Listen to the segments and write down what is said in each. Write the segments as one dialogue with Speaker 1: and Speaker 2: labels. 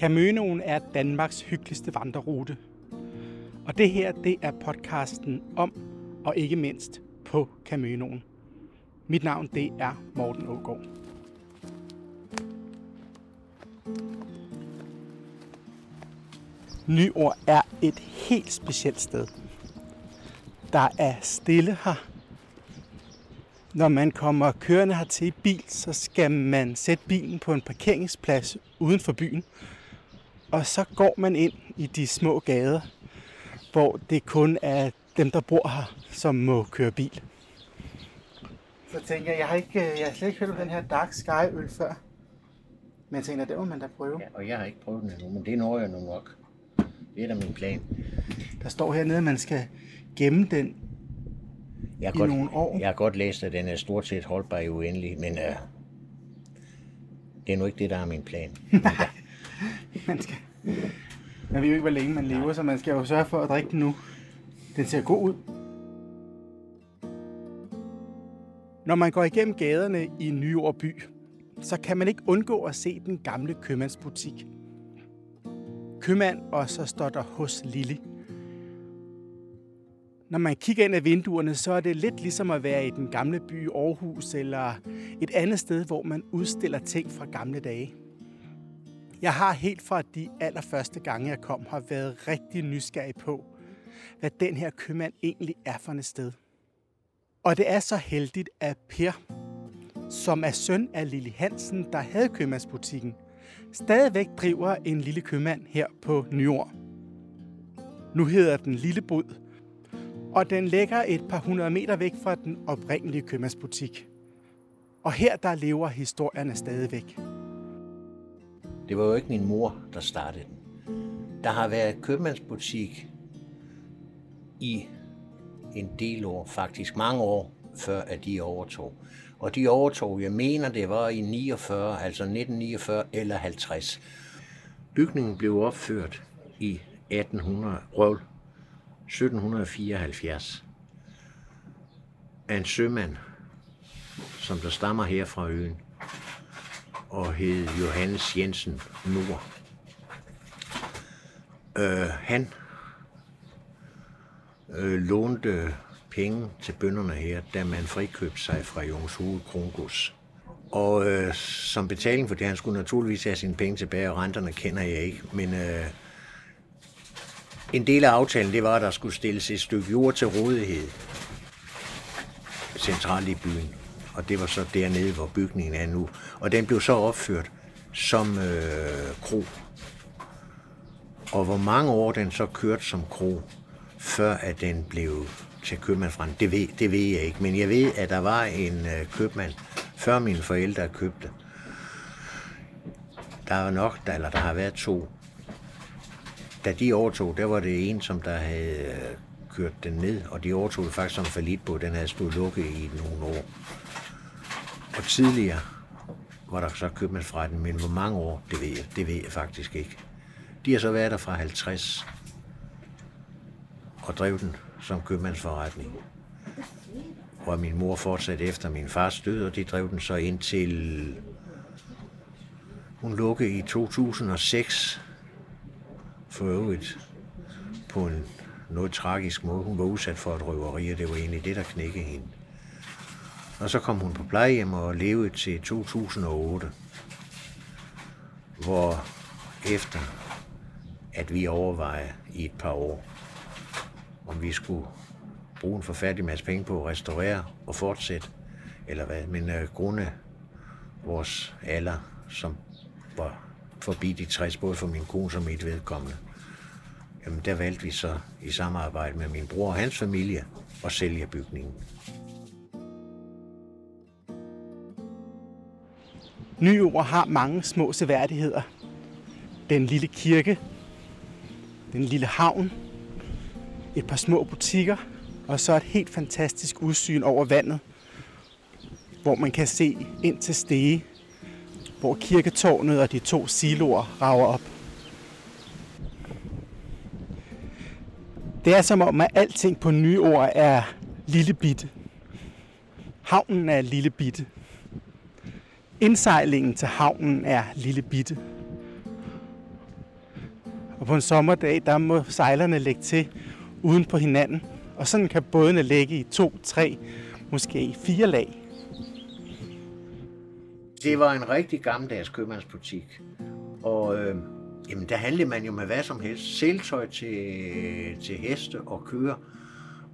Speaker 1: Caminoen er Danmarks hyggeligste vandrerute. Og det her, det er podcasten om, og ikke mindst på Caminoen. Mit navn, det er Morten Ågaard. Nyord er et helt specielt sted. Der er stille her. Når man kommer kørende hertil i bil, så skal man sætte bilen på en parkeringsplads uden for byen. Og så går man ind i de små gader, hvor det kun er dem, der bor her, som må køre bil. Så tænker jeg, jeg har, ikke, jeg har slet ikke hørt om den her Dark Sky øl før. Men jeg tænker, det må man da prøve.
Speaker 2: Ja, og jeg har ikke prøvet den endnu, men det når jeg nu nok. Det er da min plan.
Speaker 1: Der står hernede, at man skal gemme den
Speaker 2: Jeg har,
Speaker 1: i
Speaker 2: godt,
Speaker 1: nogle år.
Speaker 2: jeg har godt læst, at den er stort set holdbar i uendelig, men uh, det er nu ikke det, der er min plan.
Speaker 1: Man skal... Man ved jo ikke, hvor længe man lever, så man skal jo sørge for at drikke den nu. Den ser god ud. Når man går igennem gaderne i Nyord by, så kan man ikke undgå at se den gamle købmandsbutik. Købmand, og så står der hos Lille. Når man kigger ind ad vinduerne, så er det lidt ligesom at være i den gamle by Aarhus eller et andet sted, hvor man udstiller ting fra gamle dage. Jeg har helt fra de allerførste gange, jeg kom, har været rigtig nysgerrig på, hvad den her købmand egentlig er for et sted. Og det er så heldigt, at Per, som er søn af Lille Hansen, der havde købmandsbutikken, stadigvæk driver en lille købmand her på Nyord. Nu hedder den Lille Bod, og den ligger et par hundrede meter væk fra den oprindelige købmandsbutik. Og her der lever historierne stadigvæk.
Speaker 2: Det var jo ikke min mor, der startede den. Der har været købmandsbutik i en del år, faktisk mange år, før at de overtog. Og de overtog, jeg mener, det var i 49, altså 1949 eller 50. Bygningen blev opført i 1800, røv, 1774 af en sømand, som der stammer her fra øen, og hed Johannes Jensen Nord. Øh, han øh, lånte penge til bønderne her, da man frikøbte sig fra Jungshoved Krongods. Og øh, som betaling for det, han skulle naturligvis have sine penge tilbage, og renterne kender jeg ikke, men øh, en del af aftalen, det var, at der skulle stilles et stykke jord til rådighed centralt i byen. Og det var så dernede, hvor bygningen er nu. Og den blev så opført som øh, kro. Og hvor mange år den så kørte som kro, før at den blev til købmandsfrand, det ved, det ved jeg ikke. Men jeg ved, at der var en øh, købmand, før mine forældre købte. Der var nok, der, eller der har været to. Da de overtog, der var det en, som der havde øh, kørt den ned, og de overtog det faktisk som falit på. Den havde stået lukket i nogle år. Og tidligere var der så købmandsforretning, men hvor mange år, det ved jeg, det ved jeg faktisk ikke. De har så været der fra 50 og drev den som købmandsforretning. Og min mor fortsatte efter min fars død, og de drev den så indtil hun lukkede i 2006 for øvrigt på en noget tragisk måde. Hun var udsat for et røveri, og det var egentlig det, der knækkede hende. Og så kom hun på plejehjem og levede til 2008, hvor efter at vi overvejede i et par år, om vi skulle bruge en forfærdelig masse penge på at restaurere og fortsætte, eller hvad. Men øh, grunde vores alder, som var forbi de 60, både for min kone som mit vedkommende, jamen der valgte vi så i samarbejde med min bror og hans familie at sælge bygningen.
Speaker 1: Nyord har mange små seværdigheder. Den lille kirke, den lille havn, et par små butikker, og så et helt fantastisk udsyn over vandet, hvor man kan se ind til Stege, hvor kirketårnet og de to siloer rager op. Det er som om, at alting på nye ord er lille bitte. Havnen er lille bitte. Indsejlingen til havnen er lille bitte. Og på en sommerdag, der må sejlerne lægge til uden på hinanden. Og sådan kan bådene ligge i to, tre, måske fire lag.
Speaker 2: Det var en rigtig gammeldags købmandsbutik. Og øh, jamen, der handlede man jo med hvad som helst. Seltøj til, til heste og køer.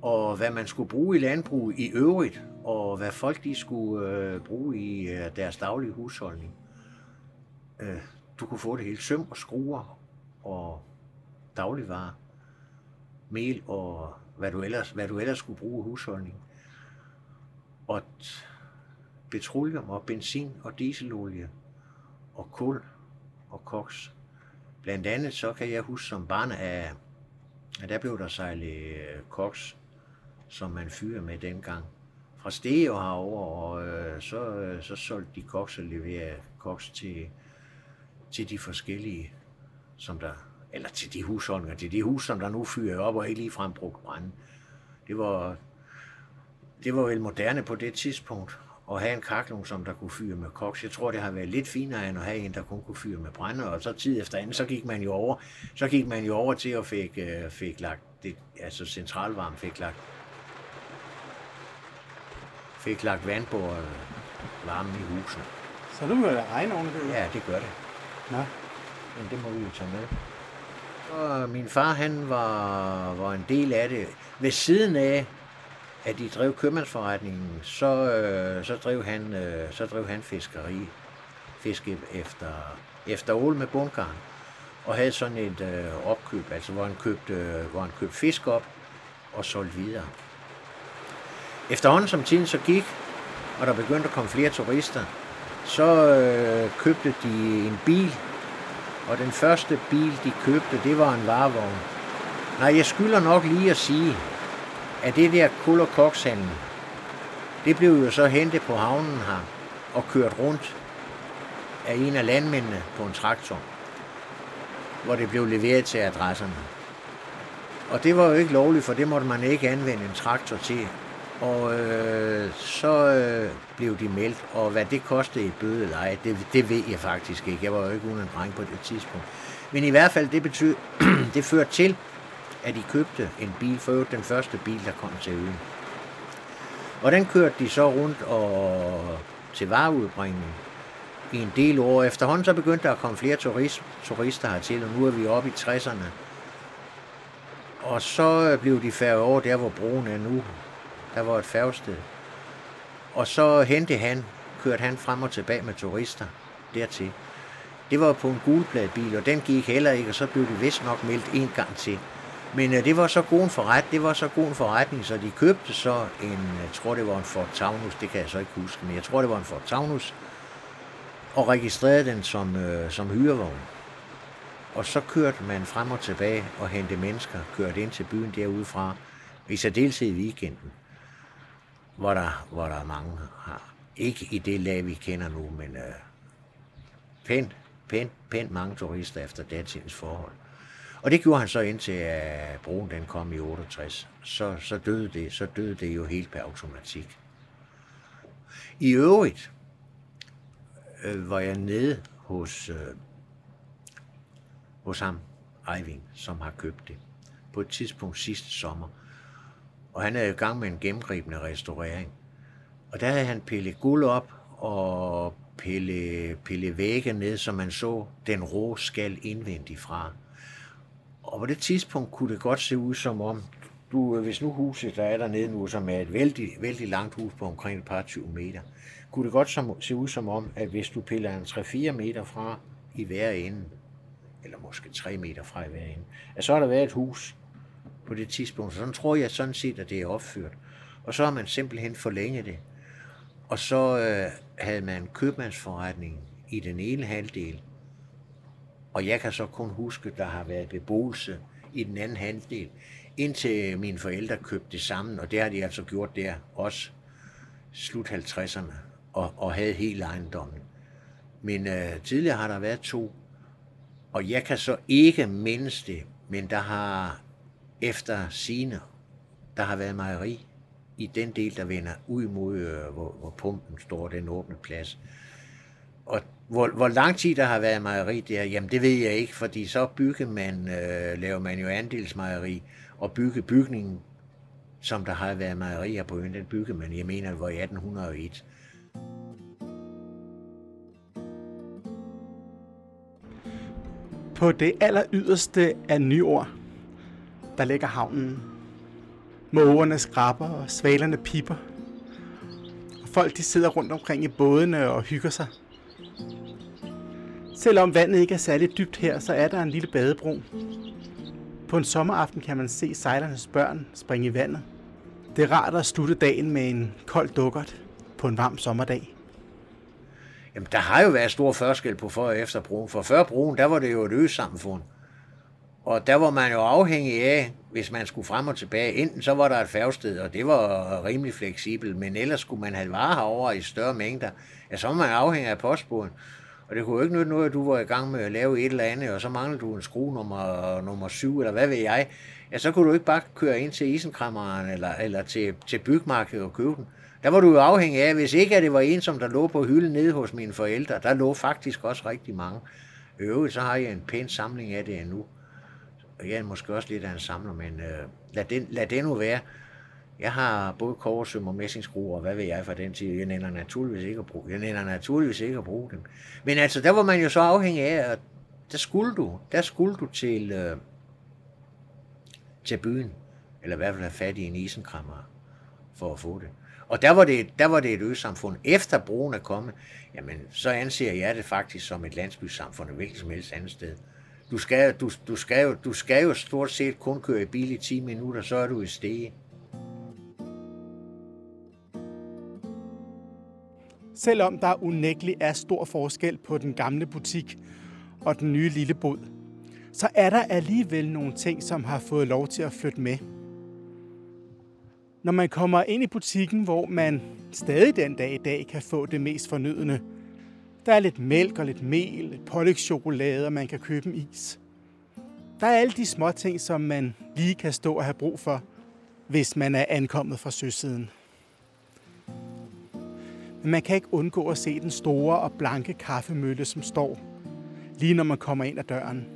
Speaker 2: Og hvad man skulle bruge i landbrug i øvrigt. Og hvad folk de skulle øh, bruge i øh, deres daglige husholdning. Øh, du kunne få det hele. Søm og skruer og dagligvarer. Mel og hvad du ellers, hvad du ellers skulle bruge i husholdning. Og petroleum og benzin og dieselolie og kul og koks. Blandt andet så kan jeg huske som barn, at, at der blev der sejlet øh, koks, som man fyrer med dengang. Fra Stege og herover, og øh, så, øh, så solgte de koks og leverede koks til, til de forskellige, som der, eller til de husholdninger, til de hus, som der nu fyrer op og ikke ligefrem brugt brænde. Det var, det var vel moderne på det tidspunkt at have en kaklung, som der kunne fyre med koks. Jeg tror, det har været lidt finere end at have en, der kun kunne fyre med brænde, og så tid efter anden, så gik man jo over, så gik man jo over til at fik, øh, fik lagt, det, altså centralvarme fik lagt, fik lagt vand på øh, varmen i huset.
Speaker 1: Så nu må det regne oven det.
Speaker 2: Ja, det gør det.
Speaker 1: Nå.
Speaker 2: Men det må vi jo tage med. Og min far, han var, var en del af det. Ved siden af, at de drev købmandsforretningen, så, øh, så, drev han, øh, så drev han fiskeri, fiske efter, efter ål med bundgarn, og havde sådan et øh, opkøb, altså hvor han, købte, øh, hvor han købte fisk op og solgte videre. Efterhånden som tiden så gik, og der begyndte at komme flere turister, så øh, købte de en bil, og den første bil, de købte, det var en varevogn. Nej, jeg skylder nok lige at sige, at det der kul- og kokshandel, det blev jo så hentet på havnen her og kørt rundt af en af landmændene på en traktor, hvor det blev leveret til adresserne. Og det var jo ikke lovligt, for det måtte man ikke anvende en traktor til. Og øh, så øh, blev de meldt, og hvad det kostede i bøde eller ej, det, det ved jeg faktisk ikke. Jeg var jo ikke uden en dreng på det tidspunkt. Men i hvert fald, det, betød, det førte til, at de købte en bil, for den første bil, der kom til øen. Og den kørte de så rundt og til vareudbringning i en del år. Efterhånden så begyndte der at komme flere turist, turister hertil, og nu er vi oppe i 60'erne. Og så øh, blev de færre over der, hvor broen er nu. Der var et færgested. Og så hentede han, kørte han frem og tilbage med turister dertil. Det var på en gulpladebil, og den gik heller ikke, og så blev det vist nok meldt en gang til. Men øh, det var så god en forret, det var så god en forretning, så de købte så en, øh, jeg tror det var en Ford Taunus, det kan jeg så ikke huske, men jeg tror det var en Ford Taunus, og registrerede den som, øh, som hyrevogn. Og så kørte man frem og tilbage og hentede mennesker, kørte ind til byen derudefra, i særdeleshed i weekenden, hvor der, hvor der er mange har. Ikke i det lag, vi kender nu, men øh, pænt, pænt, pænt mange turister efter datidens forhold. Og det gjorde han så indtil at broen den kom i 68. Så, så, døde det, så døde det jo helt per automatik. I øvrigt øh, var jeg nede hos, øh, hos ham, Eivind, som har købt det, på et tidspunkt sidste sommer. Og han er i gang med en gennemgribende restaurering. Og der havde han pillet guld op og pille, pille vægge ned, så man så den rå skal indvendigt fra. Og på det tidspunkt kunne det godt se ud som om, du, hvis nu huset, der er dernede nu, som er et vældig, vældig langt hus på omkring et par 20 meter, kunne det godt som, se ud som om, at hvis du piller en 3-4 meter fra i hver ende, eller måske 3 meter fra i hver ende, at så har der været et hus på det tidspunkt. Så sådan tror jeg sådan set, at det er opført. Og så har man simpelthen forlænget det. Og så øh, havde man købmandsforretning i den ene halvdel, og jeg kan så kun huske, at der har været beboelse i den anden halvdel, indtil mine forældre købte det sammen, og det har de altså gjort der også slut 50'erne, og, og havde hele ejendommen. Men øh, tidligere har der været to, og jeg kan så ikke mindes det, men der har efter sine, der har været mejeri i den del, der vender ud mod, øh, hvor, hvor pumpen står, den åbne plads. Og Hvor, hvor lang tid der har været mejeri der, jamen det ved jeg ikke, fordi så bygger man, øh, laver man jo andelsmejeri, og bygge bygningen, som der har været mejerier på øen, den bygger man, jeg mener, det var i 1801.
Speaker 1: På det aller yderste af Nyord, der ligger havnen. Mågerne skraber og svalerne piper. Og folk de sidder rundt omkring i bådene og hygger sig. Selvom vandet ikke er særlig dybt her, så er der en lille badebro. På en sommeraften kan man se sejlernes børn springe i vandet. Det er rart at slutte dagen med en kold dukkert på en varm sommerdag.
Speaker 2: Jamen, der har jo været stor forskel på før og efter broen. For før broen, der var det jo et øsamfund. Og der var man jo afhængig af, hvis man skulle frem og tilbage. Enten så var der et færgested, og det var rimelig fleksibelt, men ellers skulle man have varer herover i større mængder. Ja, så var man afhængig af postbåden. Og det kunne jo ikke nytte noget, at du var i gang med at lave et eller andet, og så manglede du en skrue nummer, nummer 7, eller hvad ved jeg. Ja, så kunne du ikke bare køre ind til isenkrammeren eller, eller til, til bygmarkedet og købe den. Der var du jo afhængig af, hvis ikke at det var en, som der lå på hylden nede hos mine forældre, der lå faktisk også rigtig mange. Øvrigt, så har jeg en pæn samling af det endnu. Og jeg er måske også lidt af en samler, men øh, lad, det, lad det nu være. Jeg har både korsøm og messingskruer, og hvad ved jeg for den tid. Jeg nænder naturligvis ikke at bruge, jeg nænder naturligvis ikke at bruge dem. Men altså, der var man jo så afhængig af, at der skulle du, der skulle du til, øh, til byen, eller i hvert fald have fat i en isenkrammer for at få det. Og der var det, der var det et øsamfund. Efter broen er kommet, jamen, så anser jeg det faktisk som et landsbysamfund, hvilket som helst andet sted. Du skal, du, du, skal jo, du skal jo stort set kun køre i bil i 10 minutter, så er du i stege.
Speaker 1: Selvom der unægteligt er stor forskel på den gamle butik og den nye lille bod, så er der alligevel nogle ting, som har fået lov til at flytte med. Når man kommer ind i butikken, hvor man stadig den dag i dag kan få det mest fornødende. Der er lidt mælk og lidt mel, et pålægschokolade, og man kan købe en is. Der er alle de små ting, som man lige kan stå og have brug for, hvis man er ankommet fra søsiden. Men man kan ikke undgå at se den store og blanke kaffemølle, som står lige når man kommer ind ad døren.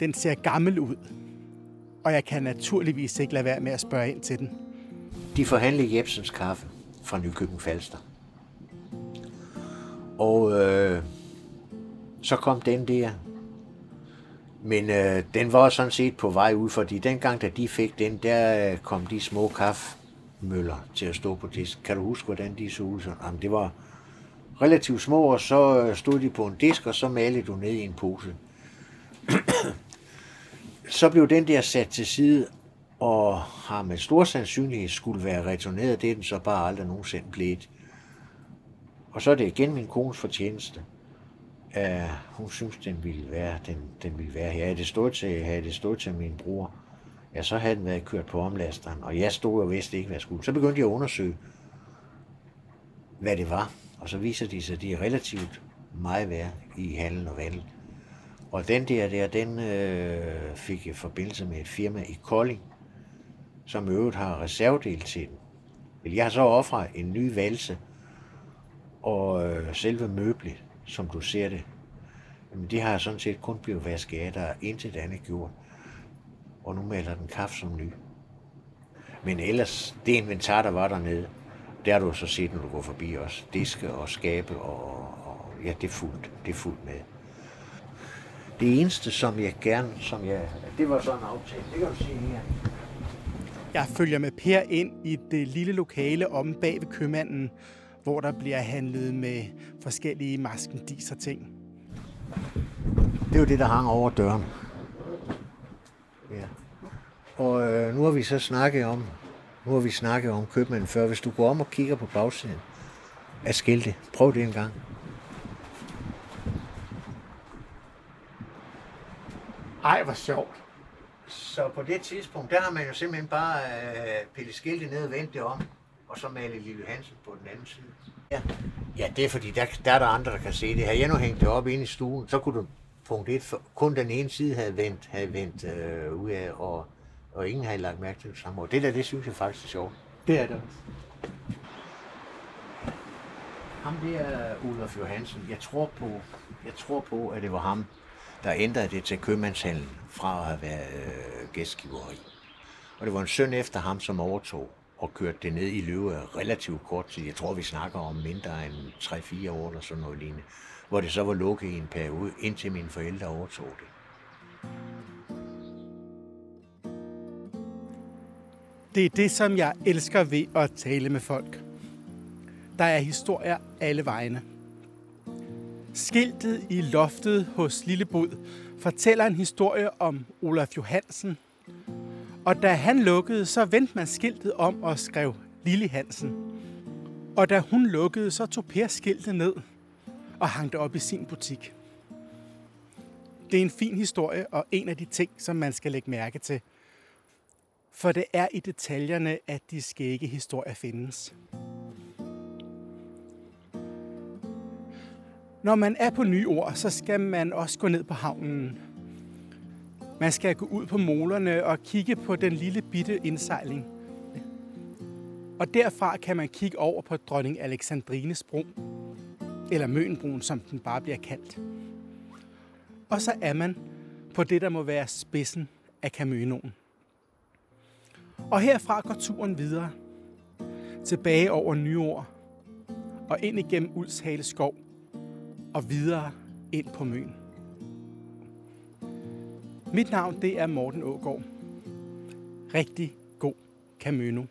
Speaker 1: Den ser gammel ud, og jeg kan naturligvis ikke lade være med at spørge ind til den.
Speaker 2: De forhandlede Jebsens kaffe fra Nykøbing Falster. Og øh, så kom den der. Men øh, den var sådan set på vej ud, fordi dengang, da de fik den, der øh, kom de små kaffemøller til at stå på disk. Kan du huske, hvordan de så ud? Jamen, det var relativt små, og så øh, stod de på en disk, og så malede du ned i en pose. så blev den der sat til side, og har med stor sandsynlighed skulle være returneret. Det er den så bare aldrig nogensinde blevet. Og så er det igen min kones fortjeneste. Uh, hun synes, den ville være, den, den ville være her. Havde det stået til, havde det stået til min bror, ja, så havde den været kørt på omlasteren, og jeg stod og vidste ikke, hvad jeg skulle. Så begyndte jeg at undersøge, hvad det var, og så viser de sig, at de er relativt meget værd i handel og vandel. Og den der, der den øh, fik jeg forbindelse med et firma i Kolding, som øvrigt har reservedel til den. Jeg har så offret en ny valse og øh, selve møblet, som du ser det. Jamen, det har sådan set kun blevet vasket af, der er intet andet gjort. Og nu maler den kaffe som ny. Men ellers, det inventar, der var dernede, der har du så set, når du går forbi os. Diske og skabe, og, og ja, det er fuldt. Det er fuldt med. Det eneste, som jeg gerne, som jeg, det var sådan en aftale, det kan du se her.
Speaker 1: Jeg følger med Per ind i det lille lokale om bag ved købmanden, hvor der bliver handlet med forskellige maskendiser ting.
Speaker 2: Det er jo det, der hang over døren. Ja. Og øh, nu har vi så snakket om, nu har vi snakket om købmanden før. Hvis du går om og kigger på bagsiden af skiltet, prøv det en gang.
Speaker 1: Ej, hvor sjovt.
Speaker 2: Så på det tidspunkt, der har man jo simpelthen bare øh, pillet skiltet ned og vendt det om, og så malet Lille Hansen på den anden side. Ja, ja det er fordi, der, der er der andre, der kan se det. Har jeg nu hængt det op inde i stuen, så kunne du punkt et, for, kun den ene side havde vendt, havde vendt øh, ud af, og, og ingen havde lagt mærke til det samme. Og det der, det synes jeg faktisk er sjovt.
Speaker 1: Det er det også.
Speaker 2: ham der Ulf Johansen, jeg tror på, jeg tror på, at det var ham, der ændrede det til købmandshandlen fra at have været øh, gæstgiveri. Og det var en søn efter ham, som overtog og kørte det ned i Løve relativt kort tid. Jeg tror, vi snakker om mindre end 3-4 år eller sådan noget lignende. Hvor det så var lukket i en periode, indtil mine forældre overtog det.
Speaker 1: Det er det, som jeg elsker ved at tale med folk. Der er historier alle vegne. Skiltet i loftet hos Lillebod fortæller en historie om Olaf Johansen. Og da han lukkede, så vendte man skiltet om og skrev Lille Hansen. Og da hun lukkede, så tog Per skiltet ned og hang det op i sin butik. Det er en fin historie og en af de ting, som man skal lægge mærke til. For det er i detaljerne, at de skægge historier findes. Når man er på nye ord, så skal man også gå ned på havnen. Man skal gå ud på molerne og kigge på den lille bitte indsejling. Og derfra kan man kigge over på dronning Alexandrines bro, eller Mønbroen, som den bare bliver kaldt. Og så er man på det, der må være spidsen af Kamønoen. Og herfra går turen videre, tilbage over Nyord, og ind igennem Ulshale skov og videre ind på Møn. Mit navn det er Morten Ågård. Rigtig god Camino.